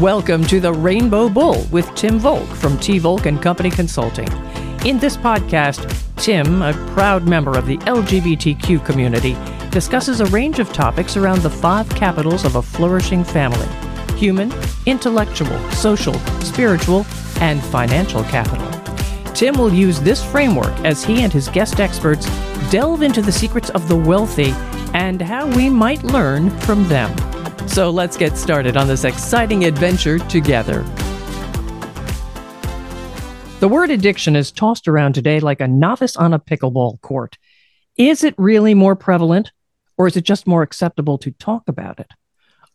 Welcome to the Rainbow Bull with Tim Volk from T Volk and Company Consulting. In this podcast, Tim, a proud member of the LGBTQ community, discusses a range of topics around the five capitals of a flourishing family human, intellectual, social, spiritual, and financial capital. Tim will use this framework as he and his guest experts delve into the secrets of the wealthy and how we might learn from them. So let's get started on this exciting adventure together. The word addiction is tossed around today like a novice on a pickleball court. Is it really more prevalent, or is it just more acceptable to talk about it?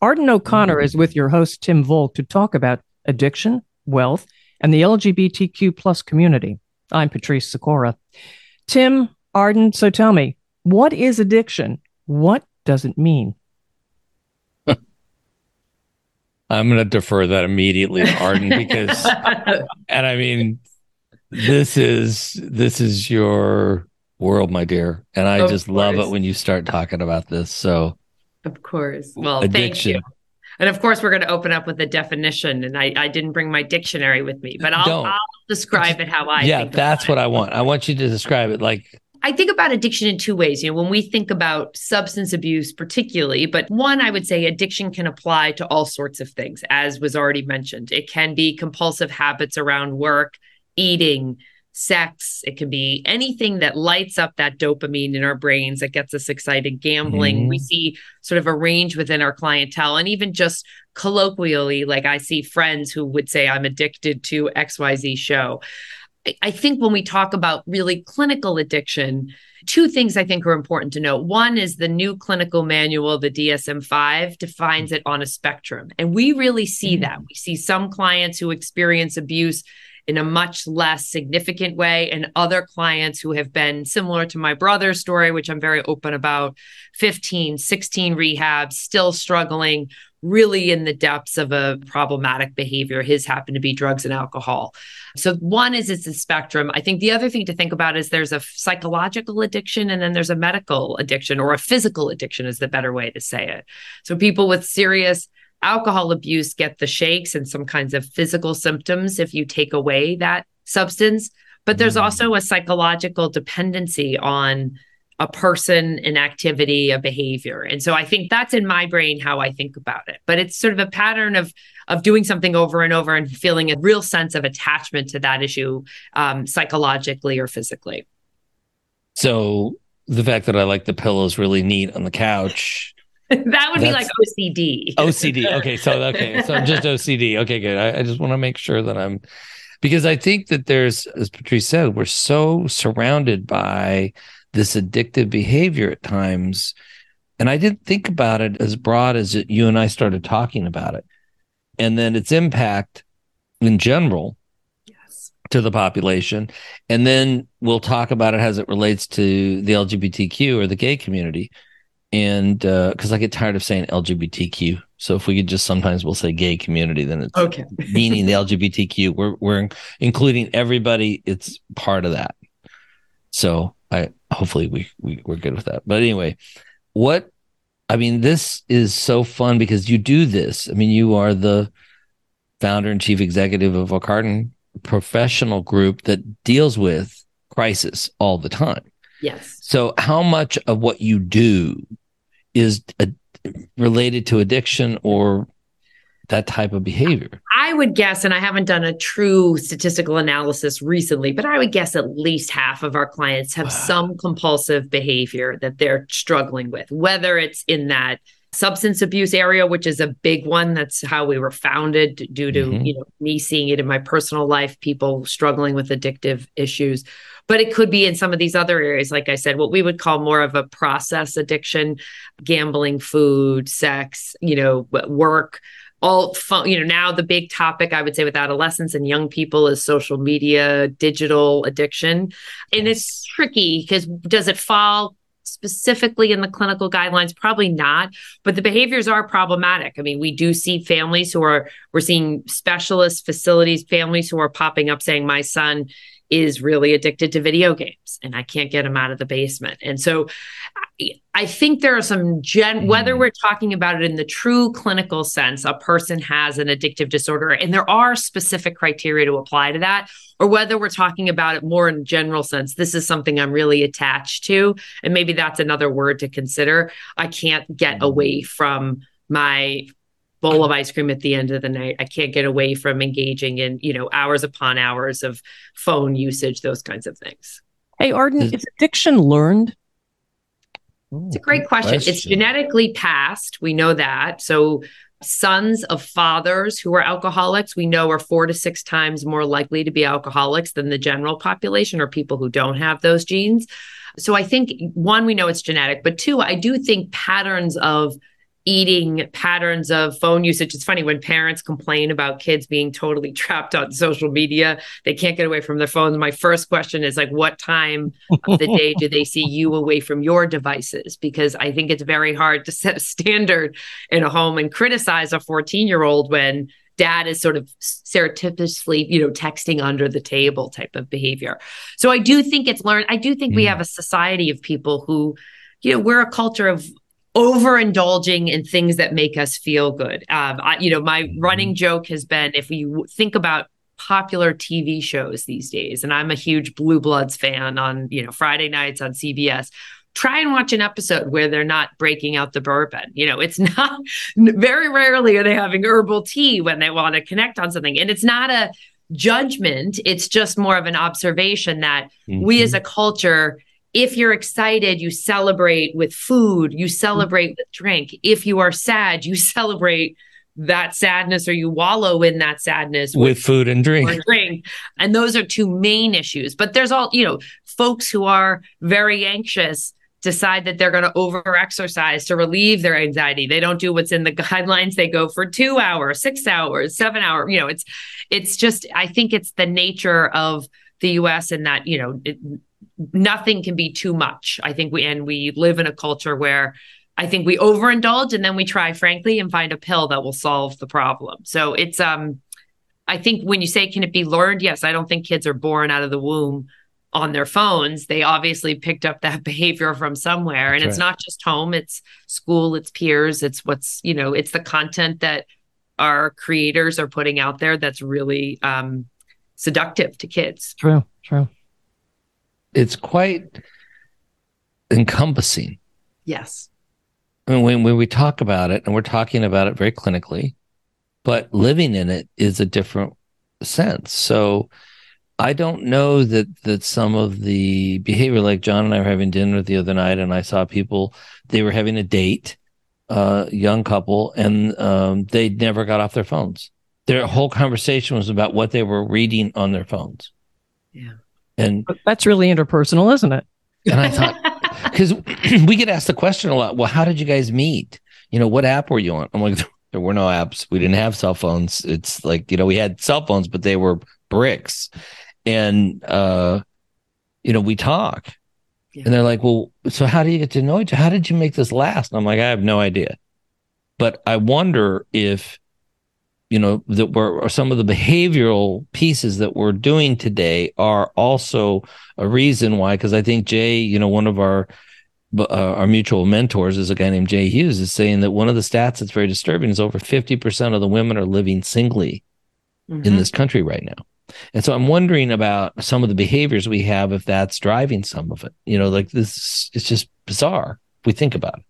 Arden O'Connor is with your host, Tim Volk, to talk about addiction, wealth, and the LGBTQ plus community. I'm Patrice Sikora. Tim, Arden, so tell me, what is addiction? What does it mean? I'm going to defer that immediately to Arden because, and I mean, this is this is your world, my dear, and I of just course. love it when you start talking about this. So, of course, well, addiction. thank you. And of course, we're going to open up with a definition. And I, I didn't bring my dictionary with me, but I'll, I'll describe it how I. Yeah, that's what I want. I want you to describe it like I think about addiction in two ways. You know, when we think about substance abuse, particularly, but one, I would say addiction can apply to all sorts of things, as was already mentioned. It can be compulsive habits around work, eating, sex. It can be anything that lights up that dopamine in our brains that gets us excited. Gambling. Mm-hmm. We see sort of a range within our clientele, and even just colloquially, like I see friends who would say, I'm addicted to XYZ show. I think when we talk about really clinical addiction, two things I think are important to note. One is the new clinical manual, the DSM 5, defines it on a spectrum. And we really see mm-hmm. that. We see some clients who experience abuse in a much less significant way, and other clients who have been similar to my brother's story, which I'm very open about 15, 16 rehabs, still struggling, really in the depths of a problematic behavior. His happened to be drugs and alcohol. So, one is it's a spectrum. I think the other thing to think about is there's a psychological addiction and then there's a medical addiction or a physical addiction, is the better way to say it. So, people with serious alcohol abuse get the shakes and some kinds of physical symptoms if you take away that substance. But there's mm. also a psychological dependency on a person, an activity, a behavior. And so I think that's in my brain how I think about it. But it's sort of a pattern of of doing something over and over and feeling a real sense of attachment to that issue um, psychologically or physically. So the fact that I like the pillows really neat on the couch. that would be like OCD. OCD. Okay. So okay. So I'm just OCD. Okay, good. I, I just want to make sure that I'm because I think that there's, as Patrice said, we're so surrounded by this addictive behavior at times. And I didn't think about it as broad as it, you and I started talking about it. And then its impact in general yes. to the population. And then we'll talk about it as it relates to the LGBTQ or the gay community. And because uh, I get tired of saying LGBTQ. So if we could just sometimes we'll say gay community, then it's okay. meaning the LGBTQ. We're we're including everybody. It's part of that. So I hopefully we, we we're good with that. But anyway, what I mean, this is so fun because you do this. I mean, you are the founder and chief executive of O'Connor professional group that deals with crisis all the time. Yes. So, how much of what you do is a, related to addiction or that type of behavior? I would guess, and I haven't done a true statistical analysis recently, but I would guess at least half of our clients have wow. some compulsive behavior that they're struggling with, whether it's in that substance abuse area which is a big one that's how we were founded due to mm-hmm. you know me seeing it in my personal life people struggling with addictive issues but it could be in some of these other areas like i said what we would call more of a process addiction gambling food sex you know work all fun, you know, now the big topic I would say with adolescents and young people is social media, digital addiction. And yes. it's tricky because does it fall specifically in the clinical guidelines? Probably not, but the behaviors are problematic. I mean, we do see families who are, we're seeing specialist facilities, families who are popping up saying, my son is really addicted to video games and I can't get him out of the basement. And so I think there are some gen, whether mm. we're talking about it in the true clinical sense, a person has an addictive disorder, and there are specific criteria to apply to that, or whether we're talking about it more in general sense, this is something I'm really attached to. And maybe that's another word to consider. I can't get mm. away from my bowl of ice cream at the end of the night. I can't get away from engaging in, you know, hours upon hours of phone usage, those kinds of things. Hey, Arden, mm. is addiction learned? It's a great question. question. It's genetically passed. We know that. So, sons of fathers who are alcoholics, we know are four to six times more likely to be alcoholics than the general population or people who don't have those genes. So, I think one, we know it's genetic, but two, I do think patterns of eating patterns of phone usage. It's funny when parents complain about kids being totally trapped on social media, they can't get away from their phones. My first question is like, what time of the day do they see you away from your devices? Because I think it's very hard to set a standard in a home and criticize a 14 year old when dad is sort of surreptitiously, you know, texting under the table type of behavior. So I do think it's learned. I do think mm. we have a society of people who, you know, we're a culture of overindulging in things that make us feel good. Um, I, you know, my running mm-hmm. joke has been if we think about popular TV shows these days, and I'm a huge Blue Bloods fan on, you know, Friday nights on CBS. Try and watch an episode where they're not breaking out the bourbon. You know, it's not very rarely are they having herbal tea when they want to connect on something. And it's not a judgment, it's just more of an observation that mm-hmm. we as a culture if you're excited, you celebrate with food, you mm-hmm. celebrate with drink. If you are sad, you celebrate that sadness or you wallow in that sadness with, with food and drink. drink. And those are two main issues. But there's all, you know, folks who are very anxious decide that they're going to over exercise to relieve their anxiety. They don't do what's in the guidelines. They go for 2 hours, 6 hours, 7 hours, you know, it's it's just I think it's the nature of the US and that, you know, it, nothing can be too much. I think we and we live in a culture where I think we overindulge and then we try frankly and find a pill that will solve the problem. So it's um I think when you say can it be learned? Yes, I don't think kids are born out of the womb on their phones. They obviously picked up that behavior from somewhere That's and it's right. not just home, it's school, it's peers, it's what's, you know, it's the content that our creators are putting out there that's really um seductive to kids. True, true it's quite encompassing. Yes. I mean, when, when we talk about it, and we're talking about it very clinically, but living in it is a different sense. So I don't know that that some of the behavior, like John and I were having dinner the other night, and I saw people they were having a date, uh, young couple, and um, they never got off their phones. Their whole conversation was about what they were reading on their phones. Yeah. And but that's really interpersonal, isn't it? And I thought, because we get asked the question a lot, well, how did you guys meet? You know, what app were you on? I'm like, there were no apps. We didn't have cell phones. It's like, you know, we had cell phones, but they were bricks. And, uh, you know, we talk. Yeah. And they're like, well, so how do you get to know each other? How did you make this last? And I'm like, I have no idea. But I wonder if you know that we're some of the behavioral pieces that we're doing today are also a reason why because i think jay you know one of our uh, our mutual mentors is a guy named jay hughes is saying that one of the stats that's very disturbing is over 50% of the women are living singly mm-hmm. in this country right now. And so i'm wondering about some of the behaviors we have if that's driving some of it. You know like this it's just bizarre we think about it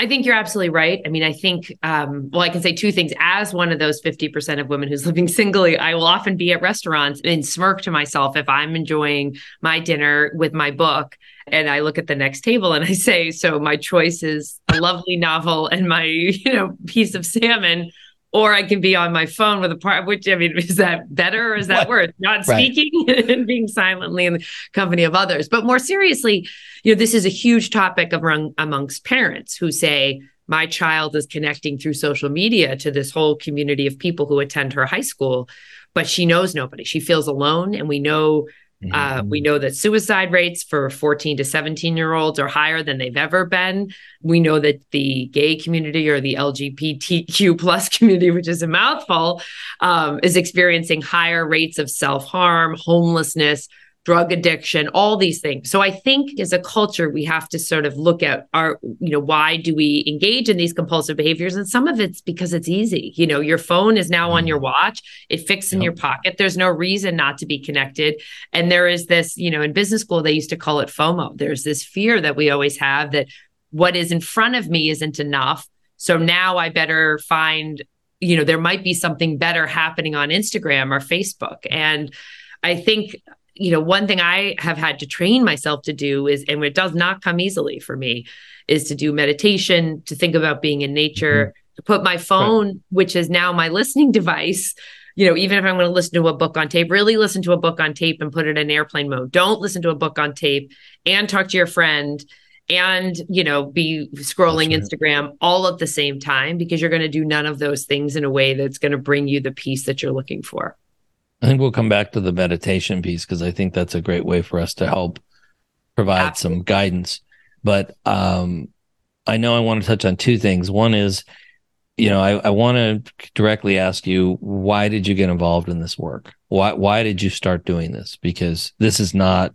I think you're absolutely right. I mean, I think, um, well, I can say two things. As one of those 50% of women who's living singly, I will often be at restaurants and smirk to myself if I'm enjoying my dinner with my book and I look at the next table and I say, so my choice is a lovely novel and my, you know, piece of salmon or I can be on my phone with a part, which I mean, is that better or is that worse? Not speaking right. and being silently in the company of others. But more seriously, you know, this is a huge topic among amongst parents who say, my child is connecting through social media to this whole community of people who attend her high school, but she knows nobody. She feels alone. And we know Mm-hmm. Uh, we know that suicide rates for 14 to 17 year olds are higher than they've ever been. We know that the gay community or the LGBTQ plus community, which is a mouthful, um, is experiencing higher rates of self harm, homelessness, drug addiction, all these things. So I think as a culture, we have to sort of look at our, you know, why do we engage in these compulsive behaviors? And some of it's because it's easy. You know, your phone is now on your mm. watch, it fits in yep. your pocket. There's no reason not to be connected. And there is this, you know, in business school, they used to call it FOMO. There's this fear that we always have that what is in front of me isn't enough. So now I better find, you know, there might be something better happening on Instagram or Facebook. And I think you know, one thing I have had to train myself to do is, and it does not come easily for me, is to do meditation, to think about being in nature, mm-hmm. to put my phone, right. which is now my listening device, you know, even if I'm going to listen to a book on tape, really listen to a book on tape and put it in airplane mode. Don't listen to a book on tape and talk to your friend and, you know, be scrolling right. Instagram all at the same time because you're going to do none of those things in a way that's going to bring you the peace that you're looking for. I think we'll come back to the meditation piece because I think that's a great way for us to help provide Absolutely. some guidance. But um, I know I want to touch on two things. One is, you know, I, I want to directly ask you, why did you get involved in this work? Why why did you start doing this? Because this is not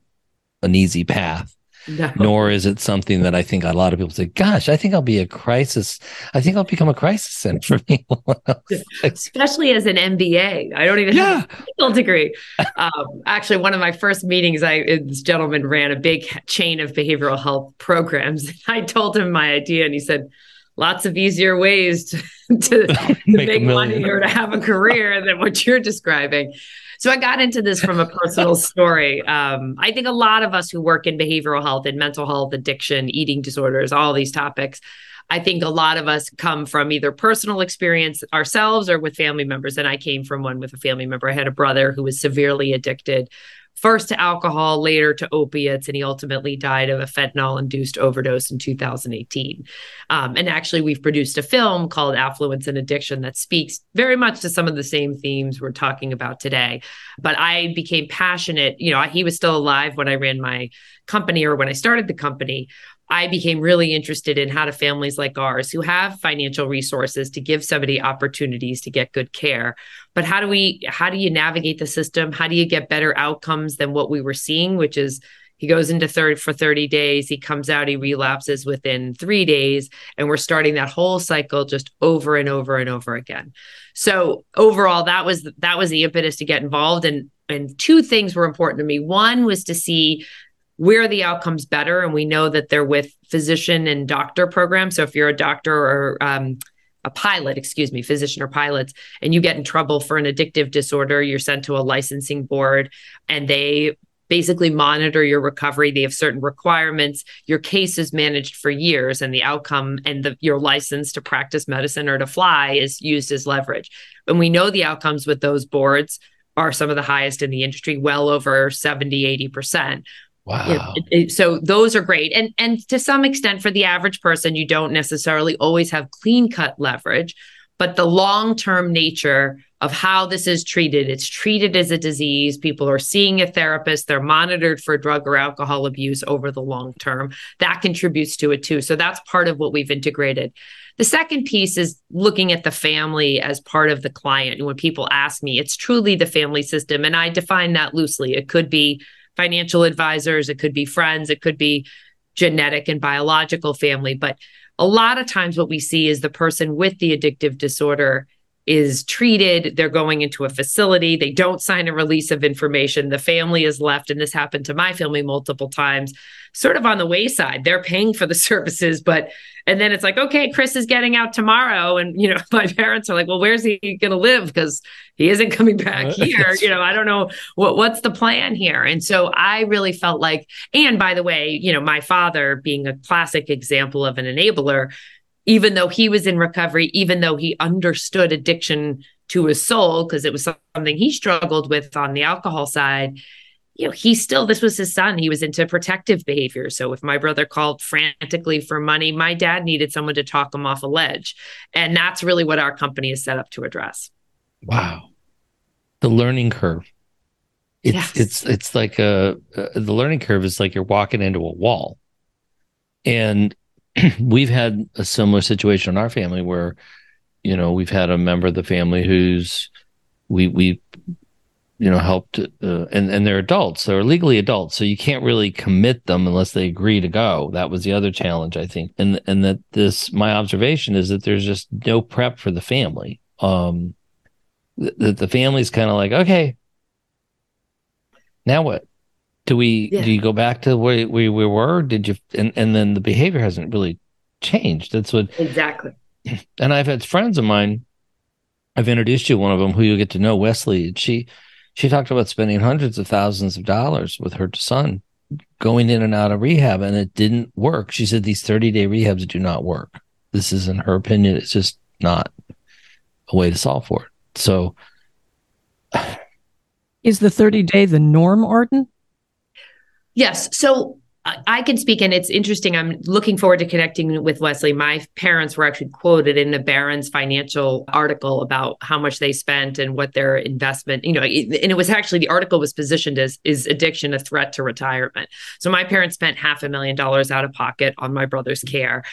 an easy path. No. Nor is it something that I think a lot of people say, gosh, I think I'll be a crisis. I think I'll become a crisis center for people. Especially as an MBA. I don't even yeah. have a legal degree. Um, actually, one of my first meetings, I this gentleman ran a big chain of behavioral health programs. I told him my idea and he said, lots of easier ways to, to, make, make money or to have a career than what you're describing. So I got into this from a personal story. Um, I think a lot of us who work in behavioral health and mental health, addiction, eating disorders, all these topics, I think a lot of us come from either personal experience ourselves or with family members. And I came from one with a family member. I had a brother who was severely addicted first to alcohol, later to opiates, and he ultimately died of a fentanyl induced overdose in 2018. Um, and actually, we've produced a film called Affluence and Addiction that speaks very much to some of the same themes we're talking about today. But I became passionate, you know, he was still alive when I ran my company or when I started the company. I became really interested in how do families like ours who have financial resources to give somebody opportunities to get good care. But how do we how do you navigate the system? How do you get better outcomes than what we were seeing, which is he goes into third for 30 days, he comes out, he relapses within 3 days, and we're starting that whole cycle just over and over and over again. So, overall that was that was the impetus to get involved and and two things were important to me. One was to see where are the outcomes better and we know that they're with physician and doctor programs. So if you're a doctor or um, a pilot excuse me physician or pilots and you get in trouble for an addictive disorder you're sent to a licensing board and they basically monitor your recovery. They have certain requirements. Your case is managed for years and the outcome and the, your license to practice medicine or to fly is used as leverage. And we know the outcomes with those boards are some of the highest in the industry well over 70 80% Wow. It, it, so those are great. And and to some extent for the average person you don't necessarily always have clean cut leverage, but the long-term nature of how this is treated, it's treated as a disease. People are seeing a therapist, they're monitored for drug or alcohol abuse over the long term. That contributes to it too. So that's part of what we've integrated. The second piece is looking at the family as part of the client. And when people ask me, it's truly the family system. And I define that loosely. It could be financial advisors, it could be friends, it could be genetic and biological family. But a lot of times, what we see is the person with the addictive disorder is treated. They're going into a facility. They don't sign a release of information. The family is left. And this happened to my family multiple times, sort of on the wayside. They're paying for the services, but, and then it's like, okay, Chris is getting out tomorrow. And, you know, my parents are like, well, where's he going to live? Because he isn't coming back here. you know, I don't know what, what's the plan here. And so I really felt like, and by the way, you know, my father being a classic example of an enabler, even though he was in recovery, even though he understood addiction to his soul, because it was something he struggled with on the alcohol side, you know, he still, this was his son. He was into protective behavior. So if my brother called frantically for money, my dad needed someone to talk him off a ledge. And that's really what our company is set up to address. Wow. The learning curve it's Yes. it's it's like a, a the learning curve is like you're walking into a wall and we've had a similar situation in our family where you know we've had a member of the family who's we we you know helped uh, and and they're adults. They're legally adults so you can't really commit them unless they agree to go. That was the other challenge i think. And and that this my observation is that there's just no prep for the family. Um that the family's kind of like okay now what do we Yeah. do you go back to where we, we were did you and and then the behavior hasn't really changed that's what Exactly. and I've had friends of mine. I've introduced you one of them who you get to know, Wesley. and She she talked about spending hundreds of thousands of dollars with her son, going in and out of rehab, and it didn't work. She said these thirty day rehabs do not work. This is, in her opinion, it's just not a way to solve for it. So Is the 30 day the norm, Arden? Yes. So I can speak, and it's interesting. I'm looking forward to connecting with Wesley. My parents were actually quoted in the Barron's financial article about how much they spent and what their investment, you know, and it was actually the article was positioned as is addiction a threat to retirement. So my parents spent half a million dollars out of pocket on my brother's care.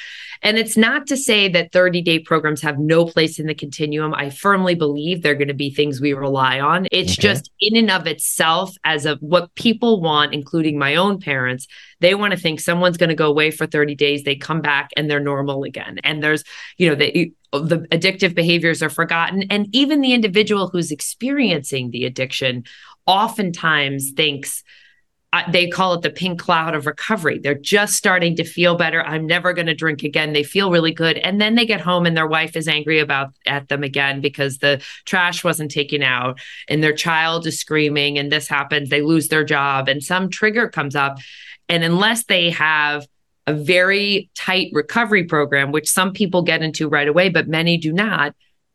And it's not to say that 30 day programs have no place in the continuum. I firmly believe they're going to be things we rely on. It's Okay. just in and of itself as of what people want, including my own parents. They want to think someone's going to go away for 30 days, they come back and they're normal again. And there's, you know, the, the addictive behaviors are forgotten. And even the individual who's experiencing the addiction oftentimes thinks, uh, they call it the pink cloud of recovery. They're just starting to feel better. I'm never going to drink again. They feel really good. And then they get home and their wife is angry about at them again because the trash wasn't taken out and their child is screaming and this happens. They lose their job and some trigger comes up. And unless they have a very tight recovery program, which some people get into right away, but many do not,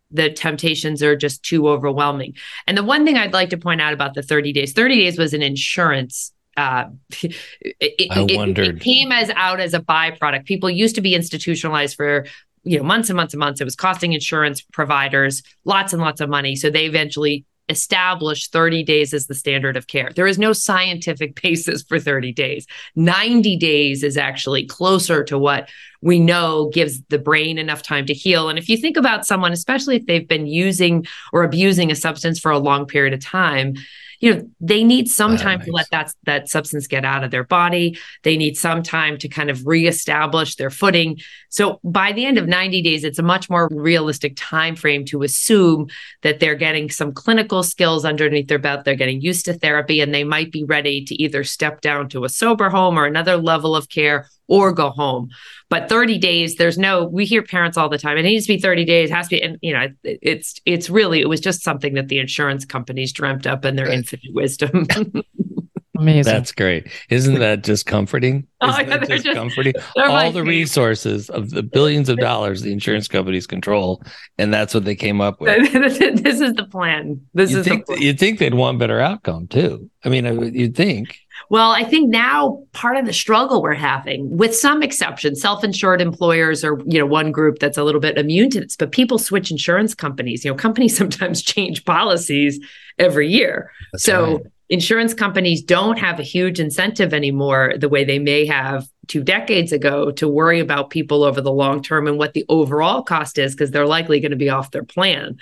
the temptations are just too overwhelming. And the one thing I'd like to point out about the 30 days 30 days was an insurance. Uh, it, I it-. It came as out as a byproduct. People used to be institutionalized for you know months and months and months. It was costing insurance providers lots and lots of money. So they eventually established 30 days as the standard of care. There is no scientific basis for 30 days. 90 days is actually closer to what we know gives the brain enough time to heal. And if you think about someone, especially if they've been using or abusing a substance for a long period of time, you know, they need some That time to let that that substance get out of their body. They need some time to kind of reestablish their footing. So by the end of 90 days, it's a much more realistic time frame to assume that they're getting some clinical skills underneath their belt. They're getting used to therapy and they might be ready to either step down to a sober home or another level of care or go home. But 30 days, there's no, we hear parents all the time, it needs to be 30 days, has to be, and you know, it- it's, it's really, it was just something that the insurance companies dreamt up in their Right. infinite wisdom. Amazing. that's great. Isn't that just comforting? Oh, Isn't yeah, that just just- comforting? All my the resources of the billions of dollars the insurance companies control, and that's what they came up with. this is the plan. This You'd is think the plan. you'd think they'd want better outcome too. I mean, you'd think. Well, I think now part of the struggle we're having, with some exceptions, self-insured employers are, you know, one group that's a little bit immune to this, but people switch insurance companies. You know, companies sometimes change policies every year. That's so right. insurance companies don't have a huge incentive anymore the way they may have two decades ago to worry about people over the long term and what the overall cost is because they're likely going to be off their plan.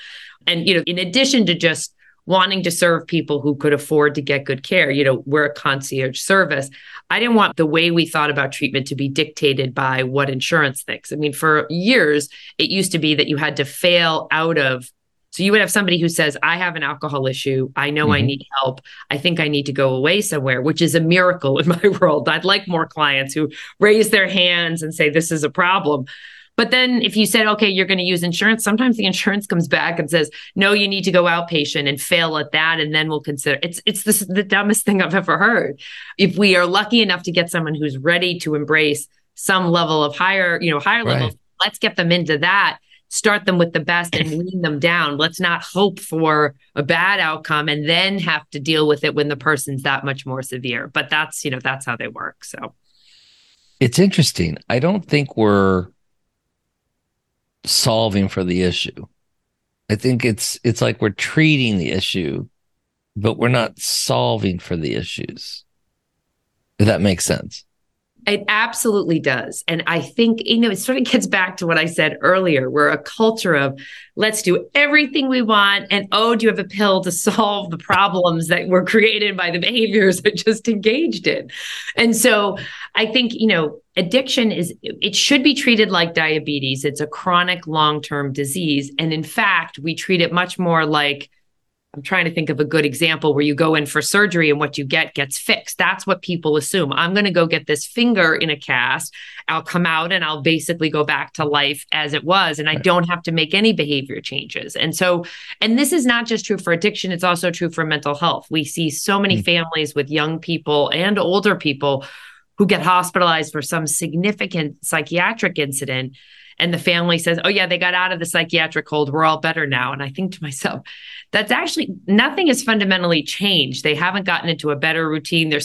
And you know, in addition to just wanting to serve people who could afford to get good care, you know, we're a concierge service. I didn't want the way we thought about treatment to be dictated by what insurance thinks. I mean, for years it used to be that you had to fail out of so you would have somebody who says, I have an alcohol issue. I know I Mhm. need help. I think I need to go away somewhere, which is a miracle in my world. I'd like more clients who raise their hands and say, This is a problem. But then if you said, okay, you're going to use insurance, sometimes the insurance comes back and says, no, you need to go outpatient and fail at that. And then we'll consider it's it's this, the dumbest thing I've ever heard. If we are lucky enough to get someone who's ready to embrace some level of higher, you know, higher Right. levels, let's get them into that start them with the best and wean them down. Let's not hope for a bad outcome and then have to deal with it when the person's that much more severe. But that's, you know, that's how they work. So It's interesting. I don't think we're solving for the issue. I think it's it's like we're treating the issue but we're not solving for the issues. If that makes sense. It absolutely does. And I think, you know, it sort of gets back to what I said earlier. We're a culture of let's do everything we want. And oh, do you have a pill to solve the problems that were created by the behaviors that just engaged in? And so I think, you know, addiction is, it should be treated like diabetes. It's a chronic long term disease. And in fact, we treat it much more like, I'm trying to think of a good example where you go in for surgery and what you get gets fixed. That's what people assume. I'm going to go get this finger in a cast. I'll come out and I'll basically go back to life as it was. And I don't have to make any behavior changes. And so, and this is not just true for addiction, it's also true for mental health. We see so many mm-hmm. families with young people and older people who get hospitalized for some significant psychiatric incident and the family says, "Oh yeah, they got out of the psychiatric hold. We're all better now." And I think to myself, that's actually nothing has fundamentally changed. They haven't gotten into a better routine. Their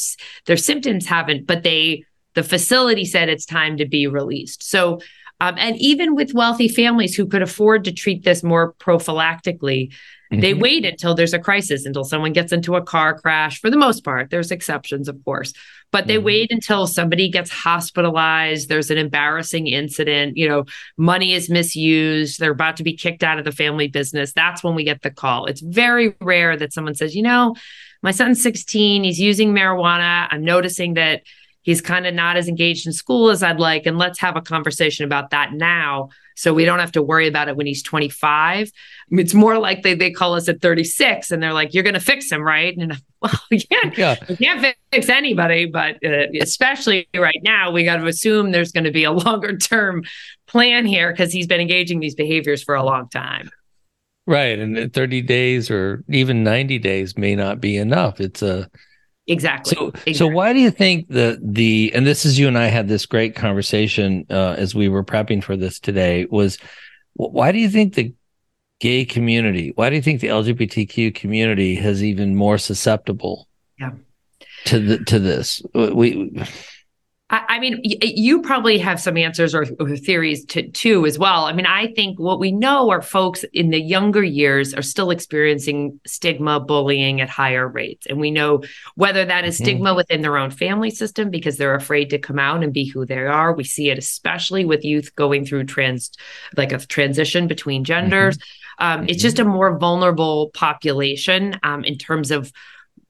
their symptoms haven't, but they the facility said it's time to be released. So um, and even with wealthy families who could afford to treat this more prophylactically, Mm-hmm. They wait until there's a crisis, until someone gets into a car crash. For the most part, there's exceptions, of course, but they mm-hmm. wait until somebody gets hospitalized. There's an embarrassing incident. You know, money is misused. They're about to be kicked out of the family business. That's when we get the call. It's very rare that someone says, you know, my son's 16. He's using marijuana. I'm noticing that he's kind of not as engaged in school as I'd like. And let's have a conversation about that now so we don't have to worry about it when he's 25. It's more like they, they call us at 36 and they're like, you're going to fix him, right? And well, yeah, yeah. you can't fix anybody, but uh, especially right now, we got to assume there's going to be a longer term plan here because he's been engaging these behaviors for a long time. Right. And 30 days or even 90 days may not be enough. It's a, Exactly. So, exactly. so why do you think the the and this is you and I had this great conversation uh, as we were prepping for this today was why do you think the gay community, why do you think the LGBTQ community has even more susceptible yeah. to the to this? We I, I mean, you probably have some answers or, or theories to, too as well. I mean, I think what we know are folks in the younger years are still experiencing stigma, bullying at higher rates, and we know whether that is mm-hmm. stigma within their own family system because they're afraid to come out and be who they are. We see it especially with youth going through trans, like a transition between genders. Mm-hmm. Um, mm-hmm. It's just a more vulnerable population um, in terms of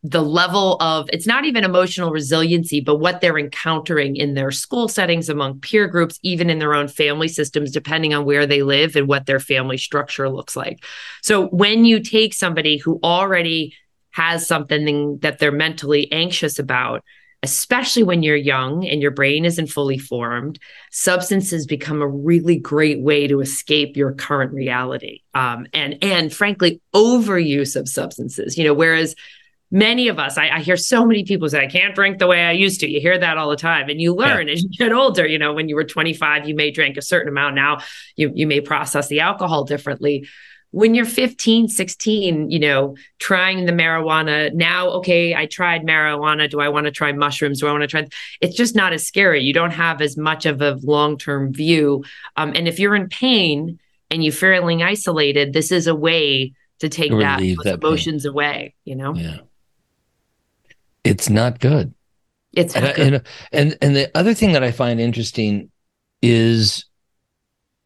the level of it's not even emotional resiliency, but what they're encountering in their school settings, among peer groups, even in their own family systems, depending on where they live and what their family structure looks like. So when you take somebody who already has something that they're mentally anxious about, especially when you're young and your brain isn't fully formed, substances become a really great way to escape your current reality. Um, and and frankly, overuse of substances. You know, whereas many of us, I, I, hear so many people say, I can't drink the way I used to. You hear that all the time. And you learn yeah. as you get older, you know, when you were 25, you may drink a certain amount. Now you, you may process the alcohol differently. When you're 15, 16, you know, trying the marijuana now, okay, I tried marijuana. Do I want to try mushrooms? Do I want to try? It's just not as scary. You don't have as much of a long term view. Um, and if you're in pain and you're feeling isolated, this is a way to take that, that emotions pain. away, you know? Yeah it's not good. It's and, and, and and the other thing that I find interesting is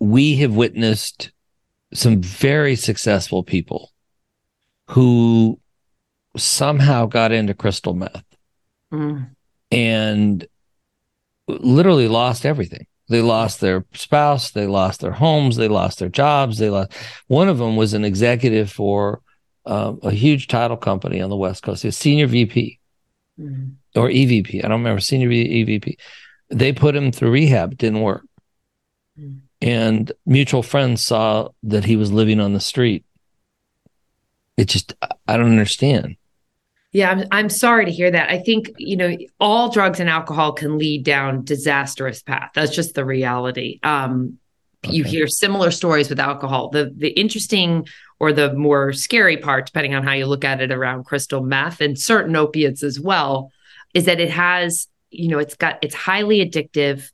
we have witnessed some very successful people who somehow got into crystal meth mm. and literally lost everything. They lost their spouse, they lost their homes, they lost their jobs. They lost. One of them was an executive for uh, a huge title company on the West Coast. Was senior VP, mm-hmm. or EVP. I don't remember senior EVP. They put him through rehab. Didn't work. Mm-hmm. And mutual friends saw that he was living on the street. It just, I don't understand. Yeah, I'm, I'm sorry to hear that. I think, you know, all drugs and alcohol can lead down disastrous path. That's just the reality. Um, okay. You hear similar stories with alcohol. The the interesting or the more scary part, depending on how you look at it around crystal meth and certain opiates as well, is that it has, you know, it's got, it's highly addictive.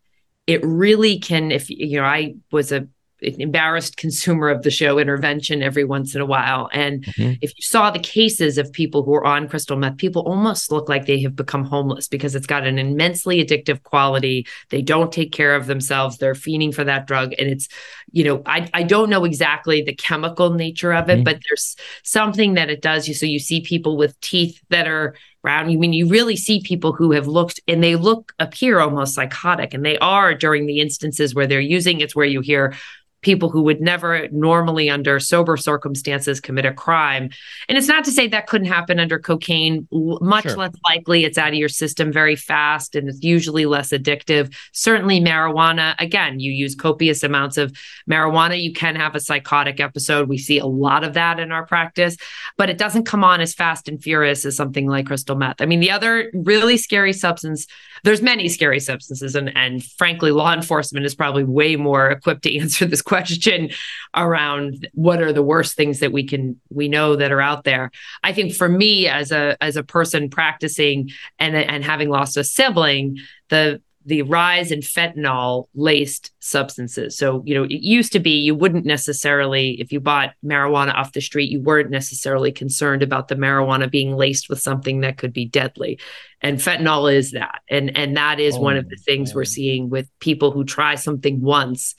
It really can, if, you know, I was a embarrassed consumer of the show intervention every once in a while. And mm-hmm. if you saw the cases of people who are on crystal meth, people almost look like they have become homeless because it's got an immensely addictive quality. They don't take care of themselves. They're fiending for that drug. And it's, you know, I, I don't know exactly the chemical nature of it, mm-hmm. but there's something that it does you. So you see people with teeth that are brown. I mean, you really see people who have looked and they look appear almost psychotic, and they are during the instances where they're using it's where you hear people who would never normally under sober circumstances commit a crime. And it's not to say that couldn't happen under cocaine. Much sure. less likely it's out of your system very fast and it's usually less addictive. Certainly marijuana again you use copious amounts of marijuana. You can have a psychotic episode. We see a lot of that in our practice but it doesn't come on as fast and furious as something like crystal meth. I mean the other really scary substance there's many scary substances and and frankly law enforcement is probably way more equipped to answer this question around what are the worst things that we can we know that are out there i think for me as a as a person practicing and and having lost a sibling the the rise in fentanyl laced substances. So, you know, it used to be you wouldn't necessarily, if you bought marijuana off the street, you weren't necessarily concerned about the marijuana being laced with something that could be deadly. And fentanyl is that. And and that is oh, one of the oh, things man. we're seeing with people who try something once,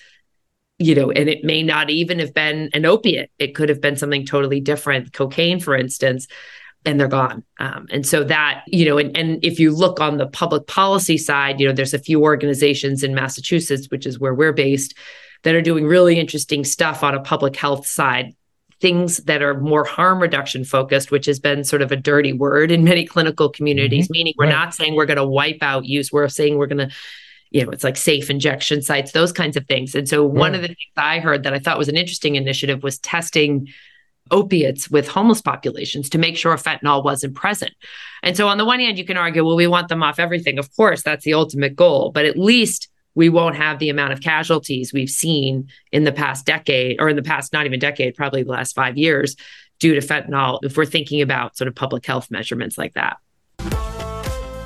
you know, and it may not even have been an opiate. It could have been something totally different, cocaine, for instance and they're gone. Um, and so that, you know, and, and if you look on the public policy side, you know, there's a few organizations in Massachusetts, which is where we're based, that are doing really interesting stuff on a public health side. Things that are more harm reduction focused, which has been sort of a dirty word in many clinical communities, mm-hmm. meaning we're right. not saying we're going to wipe out use, we're saying we're going to you know, it's like safe injection sites, those kinds of things. And so, one of the things I heard that I thought was an interesting initiative was testing opiates with homeless populations to make sure fentanyl wasn't present. And so, on the one hand, you can argue, well, we want them off everything. Of course, that's the ultimate goal, but at least we won't have the amount of casualties we've seen in the past decade, or in the past, not even decade, probably the last five years, due to fentanyl, if we're thinking about sort of public health measurements like that.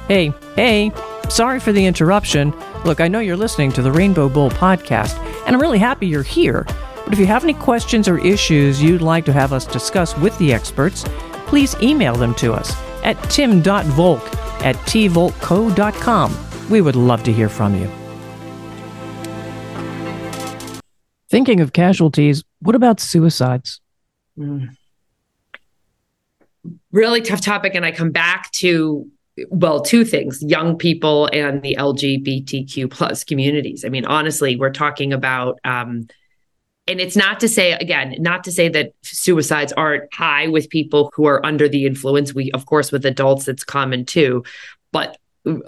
Hey, hey, sorry for the interruption. Look, I know you're listening to the Rainbow Bowl podcast, and I'm really happy you're here. But if you have any questions or issues you'd like to have us discuss with the experts, please email them to us at tim.volk at tvolkco.com. We would love to hear from you. Thinking of casualties, what about suicides? Mm. Really tough topic. And I come back to well two things young people and the lgbtq plus communities. I mean honestly we're talking about um, and it's not to say again not to say that suicides aren't high with people who are under the influence. We of course with adults it's common too. But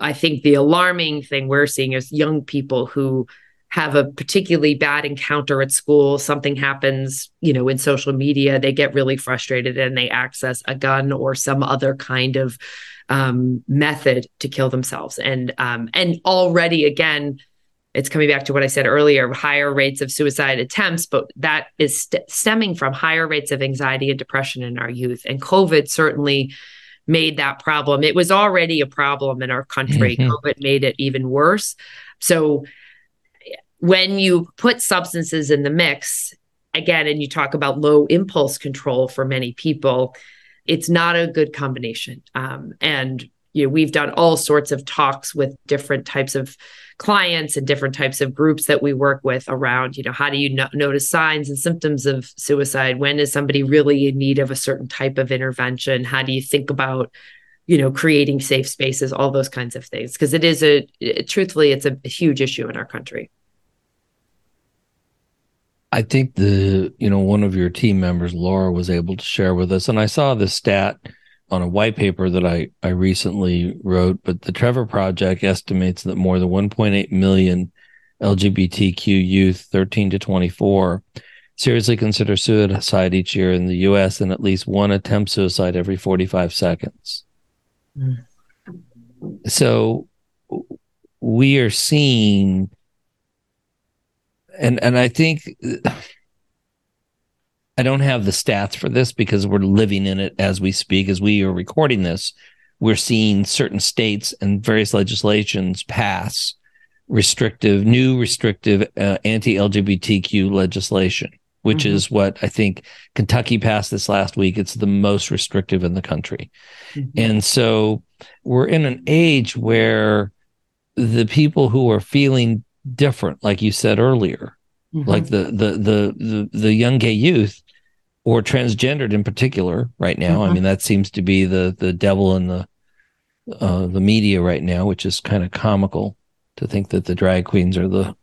i think the alarming thing we're seeing is young people who have a particularly bad encounter at school. Something happens you know in social media. They get really frustrated and they access a gun or some other kind of um, method to kill themselves and um, and already again it's coming back to what I said earlier higher rates of suicide attempts, but that is st- stemming from higher rates of anxiety and depression in our youth. And COVID certainly made that problem. It was already a problem in our country. Mm-hmm. COVID made it even worse. So when you put substances in the mix, again, and you talk about low impulse control for many people, it's not a good combination. Um, and you know, we've done all sorts of talks with different types of clients and different types of groups that we work with around, you know, how do you no- notice signs and symptoms of suicide? When is somebody really in need of a certain type of intervention? How do you think about, you know, creating safe spaces, all those kinds of things? Because it is a, it, truthfully, it's a, a huge issue in our country. I think the, you know, one of your team members, Laura, was able to share with us, and I saw the stat on a white paper that I, I recently wrote, but the Trevor Project estimates that more than 1.8 million LGBTQ youth 13 to 24 seriously consider suicide each year in the US and at least one attempt suicide every 45 seconds. Mm. So we are seeing and and I think I don't have the stats for this because we're living in it as we speak. As we are recording this, we're seeing certain states and various legislations pass restrictive, new restrictive uh, anti LGBTQ legislation, which mm-hmm. is what I think Kentucky passed this last week. It's the most restrictive in the country. Mm-hmm. And so we're in an age where the people who are feeling different, like you said earlier, mm-hmm. like the, the the the the young gay youth or transgendered in particular right now. I mm-hmm. mean, that seems to be the the devil in the uh, the media right now, which is kind of comical to think that the drag queens are the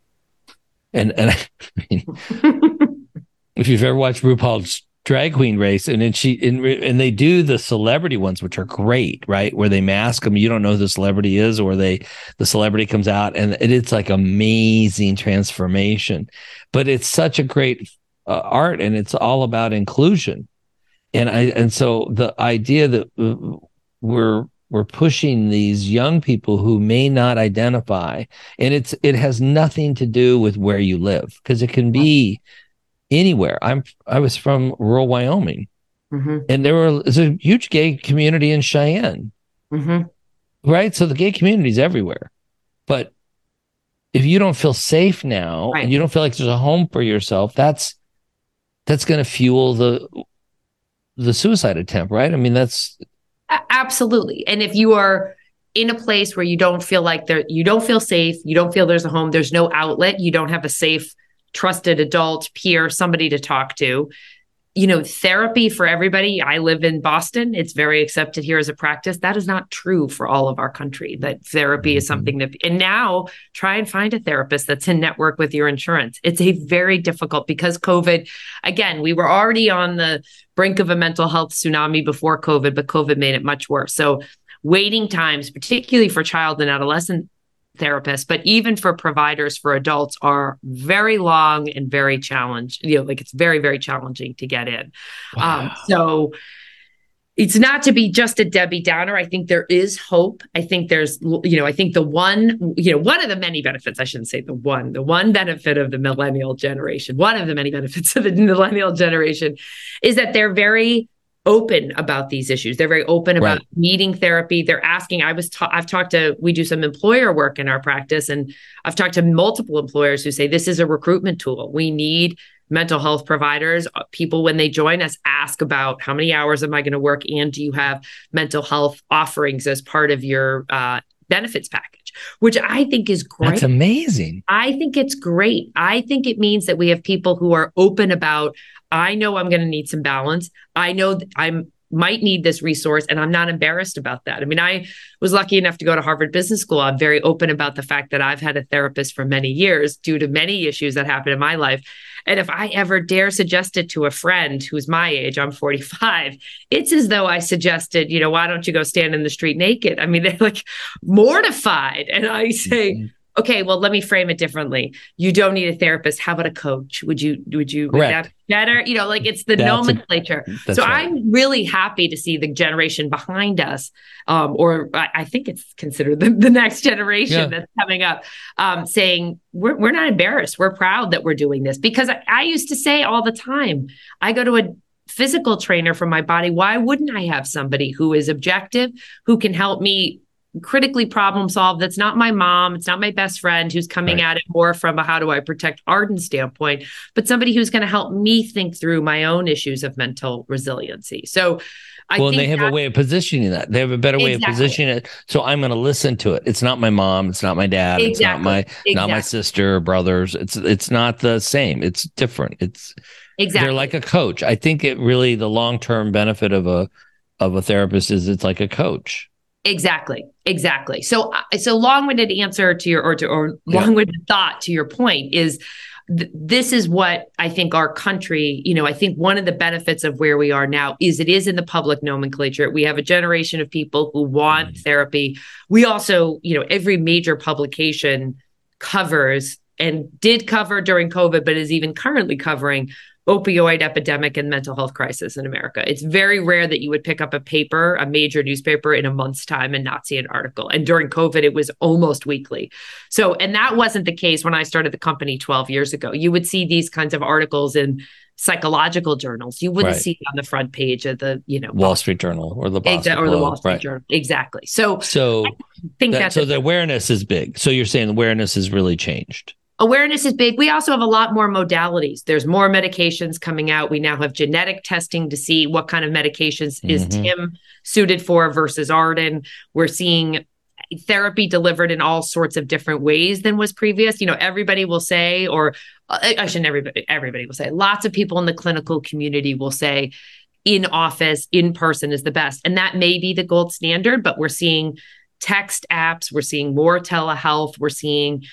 and and I mean, if you've ever watched RuPaul's drag queen race and then she and, and they do the celebrity ones which are great right? Where they mask them you don't know who the celebrity is or they the celebrity comes out and it, it's like amazing transformation. But it's such a great uh, art and it's all about inclusion. And i and so the idea that uh, we're we're pushing these young people who may not identify and it's it has nothing to do with where you live because it can be anywhere i'm i was from rural wyoming mm-hmm. and there was a huge gay community in cheyenne mm-hmm. right so the gay community is everywhere but if you don't feel safe now right. and you don't feel like there's a home for yourself that's that's going to fuel the the suicide attempt right i mean that's absolutely. And if you are in a place where you don't feel like there, you don't feel safe, you don't feel there's a home, there's no outlet, you don't have a safe, trusted adult, peer, somebody to talk to. You know, therapy for everybody. I live in Boston. It's very accepted here as a practice. That is not true for all of our country. That therapy is mm-hmm. something that, and now try and find a therapist that's in network with your insurance. It's a very difficult because COVID, again, we were already on the brink of a mental health tsunami before COVID, but COVID made it much worse. So waiting times, particularly for child and adolescent therapists, but even for providers for adults are very long and very challenged. You know, like it's very, very challenging to get in. Wow. Um, so it's not to be just a Debbie Downer. I think there is hope. I think there's, you know, I think the one, you know, one of the many benefits, I shouldn't say the one, the one benefit of the millennial generation, one of the many benefits of the millennial generation is that they're very open about these issues. They're very open about right. needing therapy. They're asking. I was, ta- I've talked to, we do some employer work in our practice, and I've talked to multiple employers who say this is a recruitment tool. We need mental health providers uh, people when they join us ask about how many hours am i going to work and do you have mental health offerings as part of your uh, benefits package which i think is great that's amazing i think it's great i think it means that we have people who are open about i know i'm going to need some balance. I know i'm might need this resource and i'm not embarrassed about that. I mean i was lucky enough to go to harvard business school. I'm very open about the fact that i've had a therapist for many years due to many issues that happened in my life. And if i ever dare suggest it to a friend who's my age i'm 45 it's as though i suggested you know why don't you go stand in the street naked? I mean they're like mortified. And i say mm-hmm okay, well, let me frame it differently. You don't need a therapist. How about a coach? Would you, would you, better? You know, like it's the that's nomenclature. A, so right. I'm really happy to see the generation behind us, um, or I, I, think it's considered the, the next generation yeah. that's coming up, um, saying we're, we're not embarrassed. We're proud that we're doing this because I, I used to say all the time, I go to a physical trainer for my body. Why wouldn't I have somebody who is objective, who can help me critically problem solve that's not my mom it's not my best friend who's coming right. at it more from a how do i protect arden standpoint but somebody who's going to help me think through my own issues of mental resiliency so I well, they have a way of positioning that. They have a better way of positioning it. So I'm going to listen to it. It's not my mom. It's not my dad. Exactly. It's not my exactly. not my sister or brothers. It's it's not the same. It's different. It's exactly. They're like a coach. I think it really the long term benefit of a of a therapist is it's like a coach. Exactly. Exactly. So, uh, so long-winded answer to your, or to, or long-winded thought to your point is th- this is what I think our country, you know, I think one of the benefits of where we are now is it is in the public nomenclature. We have a generation of people who want mm-hmm. therapy. We also, you know, every major publication covers and did cover during COVID, but is even currently covering opioid epidemic and mental health crisis in America. It's very rare that you would pick up a paper, a major newspaper in a month's time and not see an article. And during COVID, it was almost weekly. So, and that wasn't the case when I started the company 12 years ago. You would see these kinds of articles in psychological journals. You wouldn't right. see it on the front page of the, you know, Wall Street Journal or the Boston or the Wall Street right. Journal. Exactly. So, so I think that, so the awareness is big. So you're saying awareness has really changed. Awareness is big. We also have a lot more modalities. There's more medications coming out. We now have genetic testing to see what kind of medications mm-hmm. is Tim suited for versus Arden. We're seeing therapy delivered in all sorts of different ways than was previous. You know, everybody will say, or I shouldn't everybody, everybody will say, lots of people in the clinical community will say in office, in person is the best. And that may be the gold standard, but we're seeing text apps, we're seeing more telehealth, we're seeing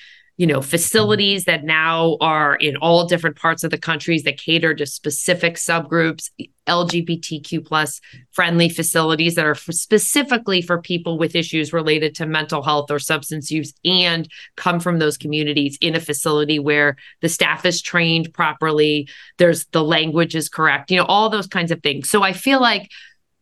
you know facilities that now are in all different parts of the countries that cater to specific subgroups lgbtq plus friendly facilities that are for specifically for people with issues related to mental health or substance use and come from those communities in a facility where the staff is trained properly there's the language is correct you know all those kinds of things. So i feel like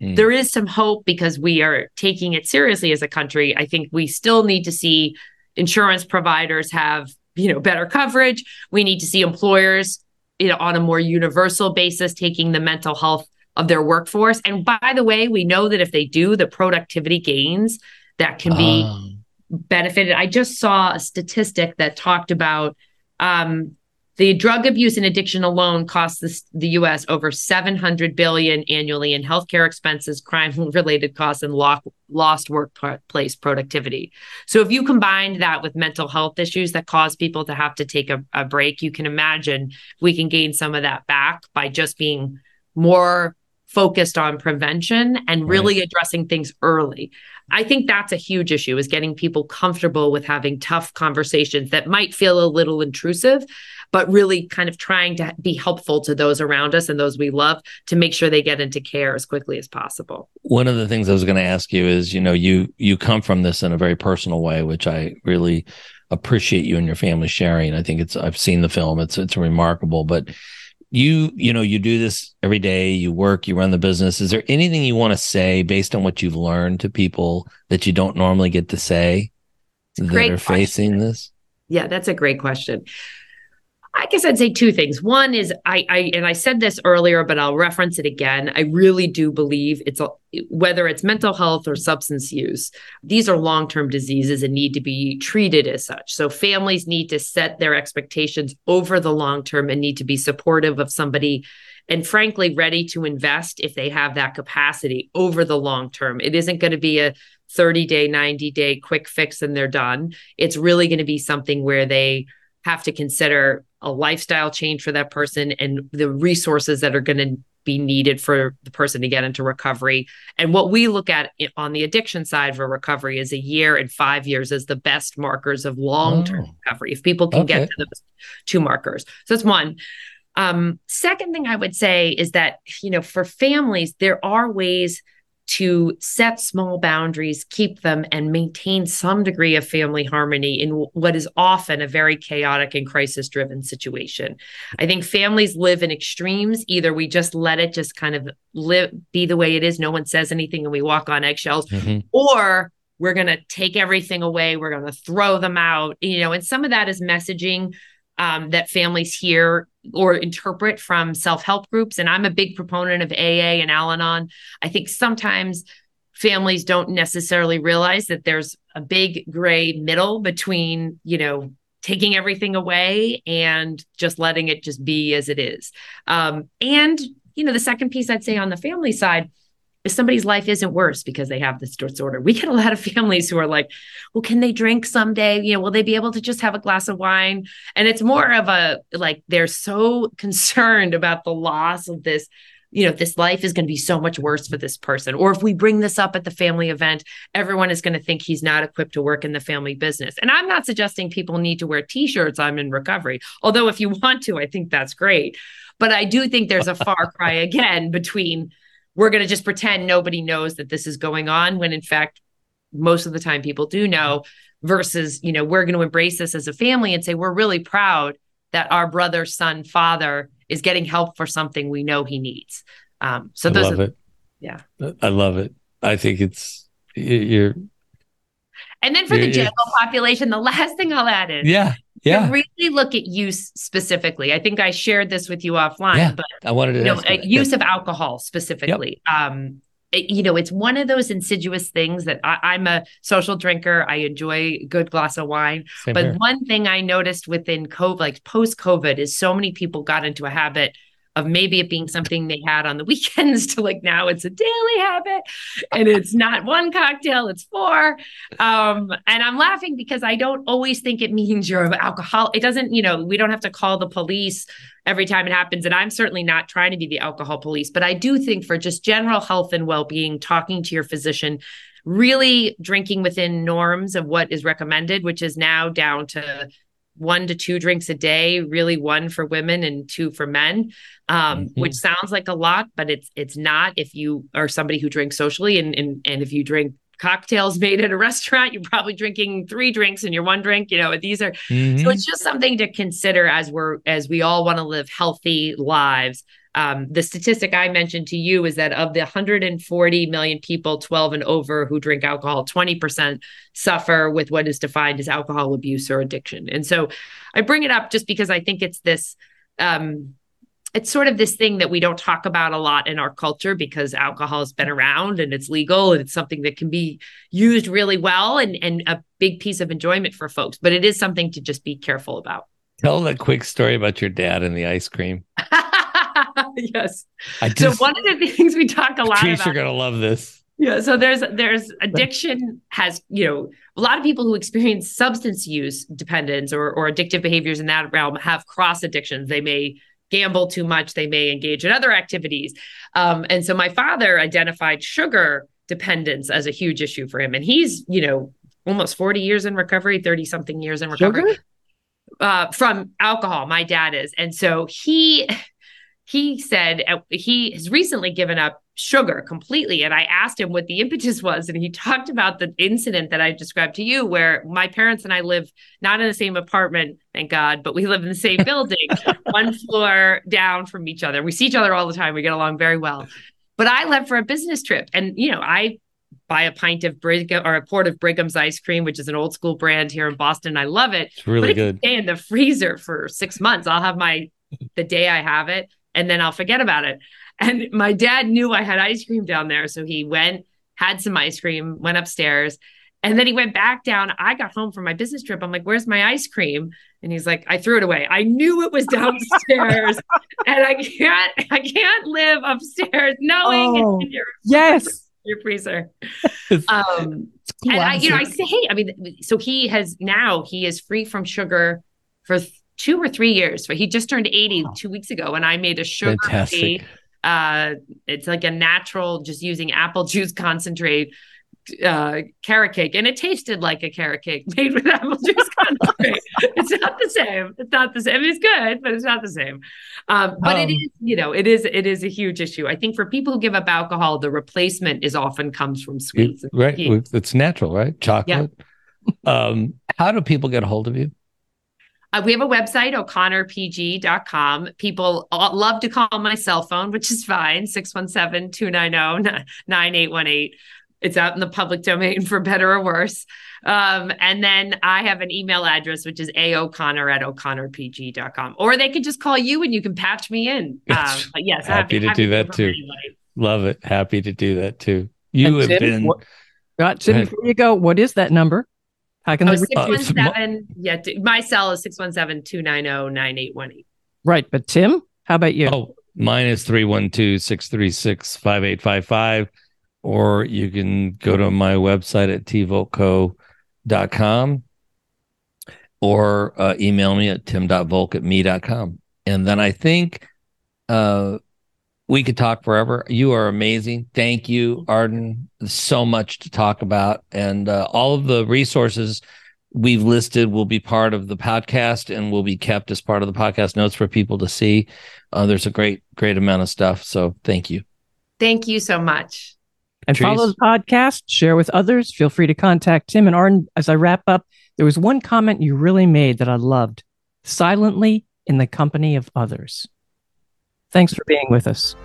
mm. there is some hope because we are taking it seriously as a country. I think we still need to see insurance providers have you know better coverage. We need to see employers you know on a more universal basis taking the mental health of their workforce. And by the way we know that if they do the productivity gains that can be um. benefited. I just saw a statistic that talked about um, the drug abuse and addiction alone costs the, the U.S. over 700 billion annually in healthcare expenses, crime-related costs, and lo- lost workplace productivity. So, if you combine that with mental health issues that cause people to have to take a, a break, you can imagine we can gain some of that back by just being more focused on prevention and really right. addressing things early. I think that's a huge issue is getting people comfortable with having tough conversations that might feel a little intrusive, but really kind of trying to be helpful to those around us and those we love to make sure they get into care as quickly as possible. One of the things I was going to ask you is, you know, you you come from this in a very personal way, which I really appreciate you and your family sharing. I think it's I've seen the film. It's it's remarkable, but you you know you do this every day you work you run the business. Is there anything you want to say based on what you've learned to people that you don't normally get to say that are question. facing this? Yeah that's a great question I guess I'd say two things. One is I, I and I said this earlier, but I'll reference it again. I really do believe it's a, whether it's mental health or substance use, these are long-term diseases and need to be treated as such. So families need to set their expectations over the long term and need to be supportive of somebody and frankly ready to invest if they have that capacity over the long term. It isn't going to be a 30 day, 90 day quick fix and they're done. It's really going to be something where they have to consider a lifestyle change for that person and the resources that are going to be needed for the person to get into recovery. And what we look at on the addiction side for recovery is a year and five years as the best markers of long term oh. recovery. If people can okay. get to those two markers. So that's one. Um, second thing I would say is that, you know, for families, there are ways to set small boundaries, keep them, and maintain some degree of family harmony in what is often a very chaotic and crisis driven situation. I think families live in extremes. Either we just let it just kind of live, be the way it is, no one says anything, and we walk on eggshells, mm-hmm. or we're going to take everything away, we're going to throw them out, you know, and some of that is messaging um, that families hear or interpret from self-help groups and i'm a big proponent of aa and al-anon. I think sometimes families don't necessarily realize that there's a big gray middle between you know taking everything away and just letting it just be as it is. Um, and you know the second piece i'd say on the family side somebody's life isn't worse because they have this disorder. We get a lot of families who are like, well, can they drink someday? You know, will they be able to just have a glass of wine? And it's more of a like they're so concerned about the loss of this. You know, this life is going to be so much worse for this person. Or if we bring this up at the family event, everyone is going to think he's not equipped to work in the family business. And I'm not suggesting people need to wear t shirts, I'm in recovery. Although, if you want to, I think that's great. But I do think there's a far cry again between we're going to just pretend nobody knows that this is going on when in fact most of the time people do know versus you know we're going to embrace this as a family and say we're really proud that our brother son father is getting help for something we know he needs. Um so I those love are, it. Yeah. I love it. I think it's you're and then for the general population, the last thing I'll add is yeah. Yeah. To really look at use specifically. I think I shared this with you offline, Yeah, but I wanted to you know, uh, use of alcohol specifically. Um, it- you know, it's one of those insidious things that I, I'm a social drinker. I enjoy a good glass of wine. Same But here. one thing I noticed within COVID, like post COVID, is so many people got into a habit of maybe it being something they had on the weekends to like now it's a daily habit and it's not one cocktail, it's four. Um, and I'm laughing because I don't always think it means you're alcohol. It doesn't, you know, we don't have to call the police every time it happens. And I'm certainly not trying to be the alcohol police, but I do think for just general health and well being, talking to your physician, really drinking within norms of what is recommended, which is now down to one to two drinks a day, really one for women and two for men, um, Mhm. which sounds like a lot, but it's it's not if you are somebody who drinks socially and and, and if you drink cocktails made at a restaurant, you're probably drinking three drinks in your one drink. You know, these are Mhm. so it's just something to consider as we're as we all want to live healthy lives. Um, the statistic I mentioned to you is that of the 140 million people 12 and over who drink alcohol, 20% suffer with what is defined as alcohol abuse or addiction. And so I bring it up just because I think it's this um, it's sort of this thing that we don't talk about a lot in our culture because alcohol has been around and it's legal and it's something that can be used really well and, and a big piece of enjoyment for folks. But it is something to just be careful about. Tell a quick story about your dad and the ice cream. yes. I So one of the things we talk a lot Patrice, about. you're gonna love this. Yeah. So there's there's addiction has, you know, a lot of people who experience substance use dependence or or addictive behaviors in that realm have cross addictions. They may gamble too much, they may engage in other activities. Um, and so my father identified sugar dependence as a huge issue for him. And he's, you know, almost 40 years in recovery, 30 something years in recovery Sugar? uh, from alcohol. My dad is, and so he he said uh, he has recently given up sugar completely. And I asked him what the impetus was, and he talked about the incident that I described to you, where my parents and I live not in the same apartment, thank God, but we live in the same building, one floor down from each other. We see each other all the time. We get along very well. But I left for a business trip, and you know I buy a pint of Brigham or a quart of Brigham's ice cream, which is an old school brand here in Boston. I love it. It's really but it can good. stay in the freezer for six months. I'll have my the day I have it, and then I'll forget about it. And my dad knew I had ice cream down there, so he went, had some ice cream, went upstairs, and then he went back down. I got home from my business trip. I'm like, "Where's my ice cream?" And he's like, "I threw it away. I knew it was downstairs, and I can't, I can't live upstairs knowing Oh, it's in your Yes. your freezer." Um, and I, you know, I say, hey, I mean, so he has now he is free from sugar for two or three years. But he just turned 80 Wow. two weeks ago, and I made a sugar Fantastic. free. Uh, it's like a natural, just using apple juice concentrate uh carrot cake and it tasted like a carrot cake made with apple juice concentrate it's not the same it's not the same it's good but it's not the same um but it Um, is you know it is it is a huge issue i think for people who give up alcohol the replacement is often comes from sweets and right. It's natural, right? Chocolate. um, how do people get a hold of you? Uh, we have a website, o'connorpg.com. People love to call my cell phone, which is fine, 617 290 9818. It's out in the public domain for better or worse. Um, and then I have an email address, which is aoconnor at o'connorpg.com. Or they could just call you and you can patch me in. Um, but yes, Happy to do that for too. anybody. Love it. Happy to do that too. You And have Tim, been what- Uh, Tim, before you go, what is that number? How can Oh, they reach you? 617. Yeah, d- my cell is 617 290 9818. Right, but Tim, how about you? Oh, mine is 312 636 5855. Or you can go to my website at tvolkco.com or uh, email me at tim.volk at me.com. And then I think uh, we could talk forever. You are amazing. Thank you, Arden. So much to talk about. And uh, all of the resources we've listed will be part of the podcast and will be kept as part of the podcast notes for people to see. Uh, there's a great, great amount of stuff. So thank you. Thank you so much. and follow Trees. the podcast, share with others. Feel free to contact Tim and Arden. As I wrap up, there was one comment you really made that I loved silently in the company of others. Thanks for being with us.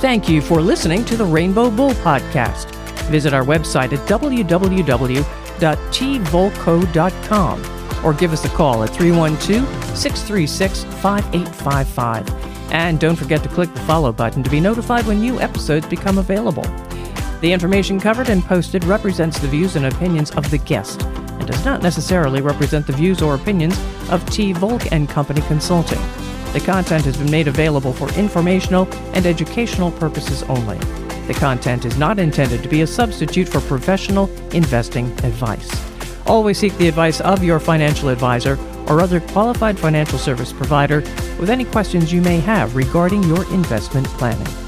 Thank you for listening to the Rainbow Bull podcast. Visit our website at www.tvolkco.com or give us a call at 312 636 5855. And don't forget to click the follow button to be notified when new episodes become available. The information covered and posted represents the views and opinions of the guest and does not necessarily represent the views or opinions of T. Volk and Company Consulting. The content has been made available for informational and educational purposes only. The content is not intended to be a substitute for professional investing advice. Always seek the advice of your financial advisor or other qualified financial service provider with any questions you may have regarding your investment planning.